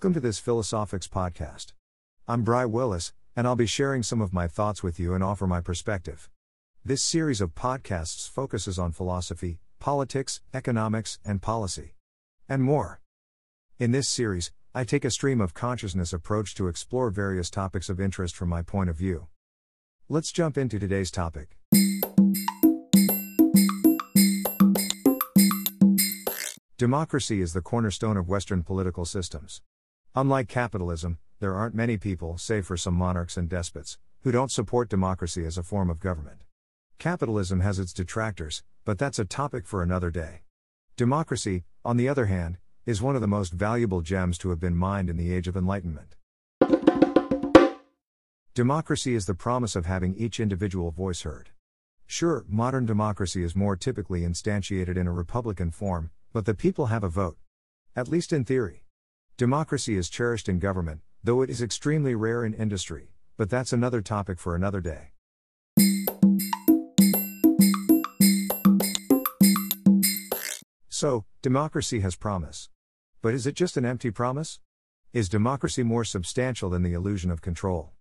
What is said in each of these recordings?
Welcome to this Philosophics podcast. I'm Bry Willis, and I'll be sharing some of my thoughts with you and offer my perspective. This series of podcasts focuses on philosophy, politics, economics, and policy. And more. In this series, I take a stream of consciousness approach to explore various topics of interest from my point of view. Let's jump into today's topic. Democracy is the cornerstone of Western political systems. Unlike capitalism, there aren't many people, save for some monarchs and despots, who don't support democracy as a form of government. Capitalism has its detractors, but that's a topic for another day. Democracy, on the other hand, is one of the most valuable gems to have been mined in the Age of Enlightenment. Democracy is the promise of having each individual voice heard. Sure, modern democracy is more typically instantiated in a republican form, but the people have a vote. At least in theory. Democracy is cherished in government, though it is extremely rare in industry, but that's another topic for another day. So, democracy has promise. But is it just an empty promise? Is democracy more substantial than the illusion of control?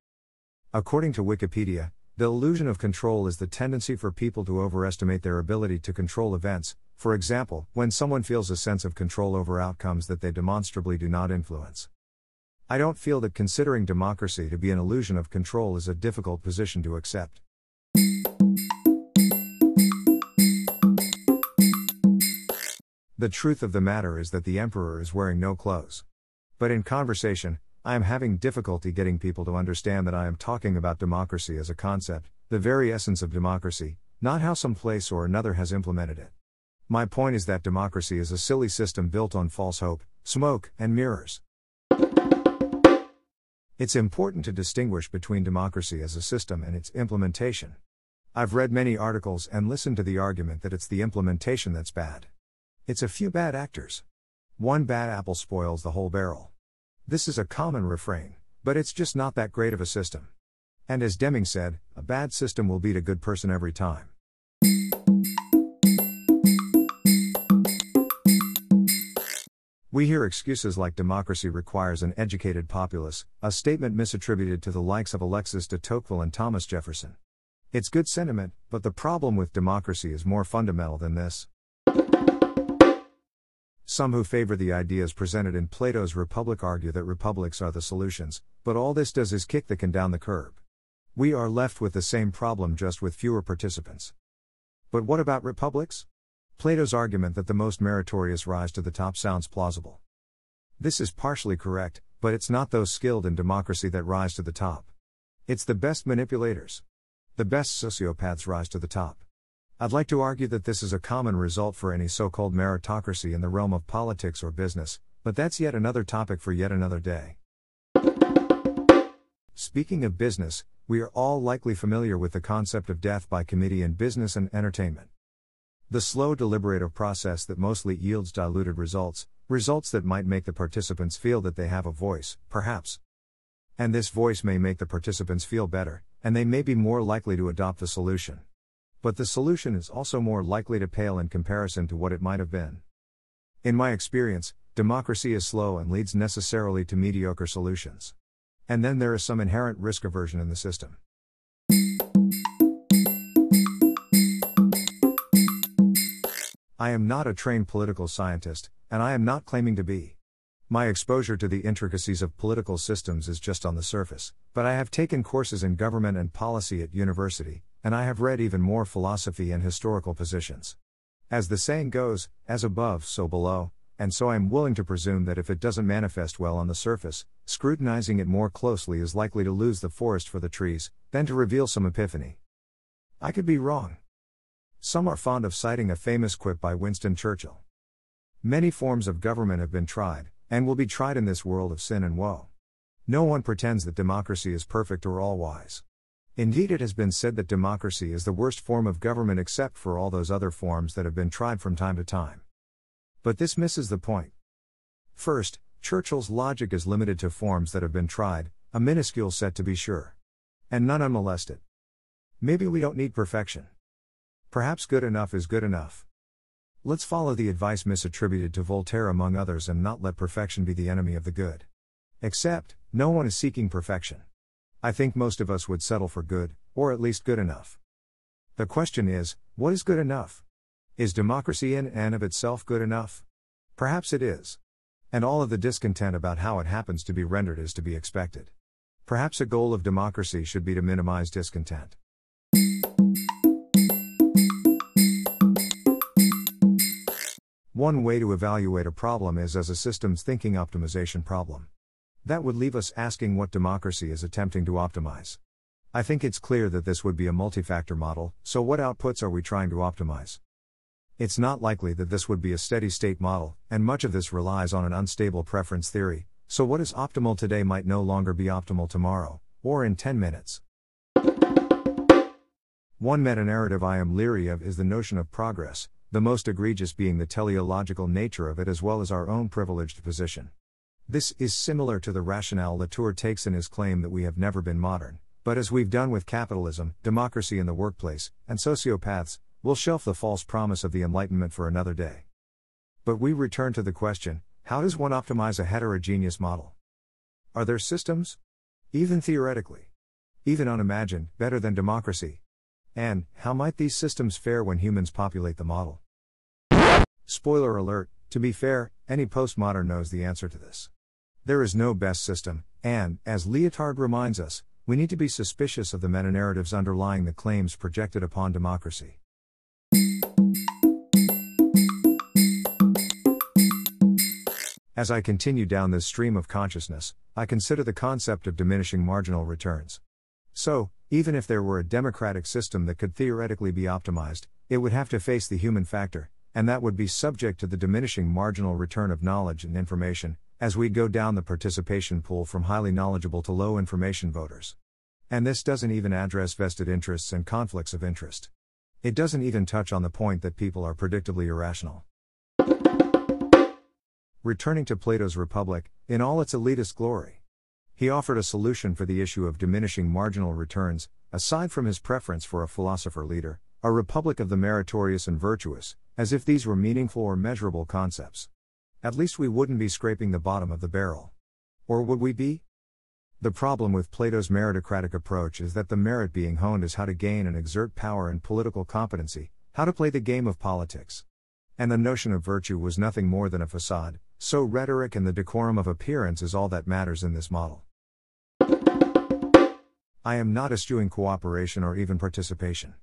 According to Wikipedia, the illusion of control is the tendency for people to overestimate their ability to control events, for example, when someone feels a sense of control over outcomes that they demonstrably do not influence. I don't feel that considering democracy to be an illusion of control is a difficult position to accept. The truth of the matter is that the emperor is wearing no clothes. But in conversation, I am having difficulty getting people to understand that I am talking about democracy as a concept, the very essence of democracy, not how some place or another has implemented it. My point is that democracy is a silly system built on false hope, smoke, and mirrors. It's important to distinguish between democracy as a system and its implementation. I've read many articles and listened to the argument that it's the implementation that's bad. It's a few bad actors. One bad apple spoils the whole barrel. This is a common refrain, but it's just not that great of a system. And as Deming said, a bad system will beat a good person every time. We hear excuses like democracy requires an educated populace, a statement misattributed to the likes of Alexis de Tocqueville and Thomas Jefferson. It's good sentiment, but the problem with democracy is more fundamental than this. Some who favor the ideas presented in Plato's Republic argue that republics are the solutions, but all this does is kick the can down the curb. We are left with the same problem just with fewer participants. But what about republics? Plato's argument that the most meritorious rise to the top sounds plausible. This is partially correct, but it's not those skilled in democracy that rise to the top. It's the best manipulators. The best sociopaths rise to the top. I'd like to argue that this is a common result for any so called meritocracy in the realm of politics or business, but that's yet another topic for yet another day. Speaking of business, we are all likely familiar with the concept of death by committee in business and entertainment. The slow deliberative process that mostly yields diluted results, results that might make the participants feel that they have a voice, perhaps. And this voice may make the participants feel better, and they may be more likely to adopt the solution. But the solution is also more likely to pale in comparison to what it might have been. In my experience, democracy is slow and leads necessarily to mediocre solutions. And then there is some inherent risk aversion in the system. I am not a trained political scientist, and I am not claiming to be. My exposure to the intricacies of political systems is just on the surface, but I have taken courses in government and policy at university, and I have read even more philosophy and historical positions. As the saying goes, as above, so below, and so I am willing to presume that if it doesn't manifest well on the surface, scrutinizing it more closely is likely to lose the forest for the trees, than to reveal some epiphany. I could be wrong. Some are fond of citing a famous quip by Winston Churchill. Many forms of government have been tried, and will be tried in this world of sin and woe. No one pretends that democracy is perfect or all wise. Indeed, it has been said that democracy is the worst form of government except for all those other forms that have been tried from time to time. But this misses the point. First, Churchill's logic is limited to forms that have been tried, a minuscule set to be sure. And none unmolested. Maybe we don't need perfection. Perhaps good enough is good enough. Let's follow the advice misattributed to Voltaire among others and not let perfection be the enemy of the good. Except, no one is seeking perfection. I think most of us would settle for good, or at least good enough. The question is what is good enough? Is democracy in and of itself good enough? Perhaps it is. And all of the discontent about how it happens to be rendered is to be expected. Perhaps a goal of democracy should be to minimize discontent. One way to evaluate a problem is as a systems thinking optimization problem. That would leave us asking what democracy is attempting to optimize. I think it's clear that this would be a multi-factor model, so what outputs are we trying to optimize? It's not likely that this would be a steady state model, and much of this relies on an unstable preference theory, so what is optimal today might no longer be optimal tomorrow, or in 10 minutes. One meta narrative I am leery of is the notion of progress, the most egregious being the teleological nature of it as well as our own privileged position. This is similar to the rationale Latour takes in his claim that we have never been modern, but as we've done with capitalism, democracy in the workplace, and sociopaths, we'll shelf the false promise of the Enlightenment for another day. But we return to the question how does one optimize a heterogeneous model? Are there systems? Even theoretically. Even unimagined, better than democracy? And, how might these systems fare when humans populate the model? Spoiler alert, to be fair, any postmodern knows the answer to this. There is no best system, and, as Lyotard reminds us, we need to be suspicious of the meta narratives underlying the claims projected upon democracy. As I continue down this stream of consciousness, I consider the concept of diminishing marginal returns. So, even if there were a democratic system that could theoretically be optimized, it would have to face the human factor, and that would be subject to the diminishing marginal return of knowledge and information, as we go down the participation pool from highly knowledgeable to low information voters. And this doesn't even address vested interests and conflicts of interest. It doesn't even touch on the point that people are predictably irrational. Returning to Plato's Republic, in all its elitist glory. He offered a solution for the issue of diminishing marginal returns, aside from his preference for a philosopher leader, a republic of the meritorious and virtuous, as if these were meaningful or measurable concepts. At least we wouldn't be scraping the bottom of the barrel. Or would we be? The problem with Plato's meritocratic approach is that the merit being honed is how to gain and exert power and political competency, how to play the game of politics. And the notion of virtue was nothing more than a facade, so rhetoric and the decorum of appearance is all that matters in this model. I am not eschewing cooperation or even participation.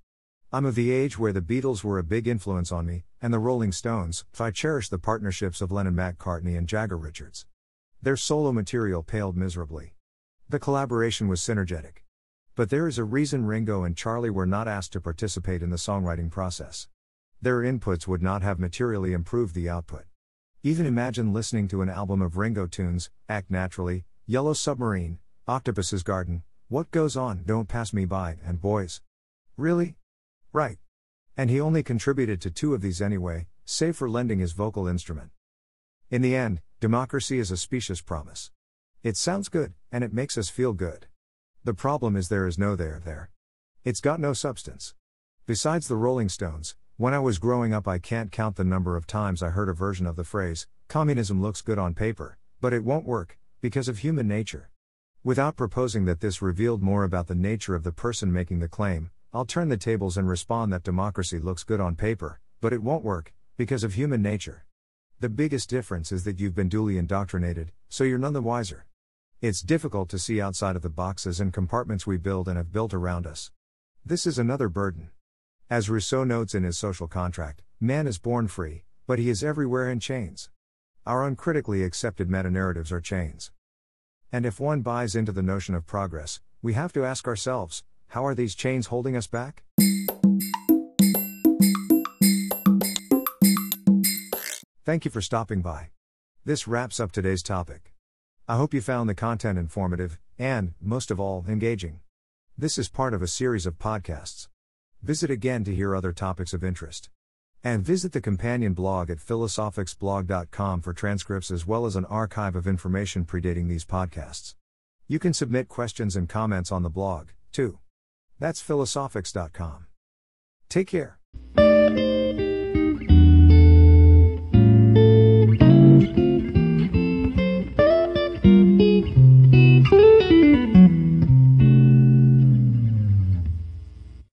I'm of the age where the Beatles were a big influence on me, and the Rolling Stones, if I cherish the partnerships of Lennon McCartney and Jagger Richards. Their solo material paled miserably. The collaboration was synergetic. But there is a reason Ringo and Charlie were not asked to participate in the songwriting process. Their inputs would not have materially improved the output. Even imagine listening to an album of Ringo tunes, Act Naturally, Yellow Submarine, Octopus's Garden, what goes on, don't pass me by, and boys. Really? Right. And he only contributed to two of these anyway, save for lending his vocal instrument. In the end, democracy is a specious promise. It sounds good, and it makes us feel good. The problem is there is no there there. It's got no substance. Besides the Rolling Stones, when I was growing up, I can't count the number of times I heard a version of the phrase, communism looks good on paper, but it won't work, because of human nature. Without proposing that this revealed more about the nature of the person making the claim, I'll turn the tables and respond that democracy looks good on paper, but it won't work, because of human nature. The biggest difference is that you've been duly indoctrinated, so you're none the wiser. It's difficult to see outside of the boxes and compartments we build and have built around us. This is another burden. As Rousseau notes in his social contract, man is born free, but he is everywhere in chains. Our uncritically accepted meta narratives are chains. And if one buys into the notion of progress, we have to ask ourselves how are these chains holding us back? Thank you for stopping by. This wraps up today's topic. I hope you found the content informative, and, most of all, engaging. This is part of a series of podcasts. Visit again to hear other topics of interest. And visit the companion blog at philosophicsblog.com for transcripts as well as an archive of information predating these podcasts. You can submit questions and comments on the blog, too. That's philosophics.com. Take care.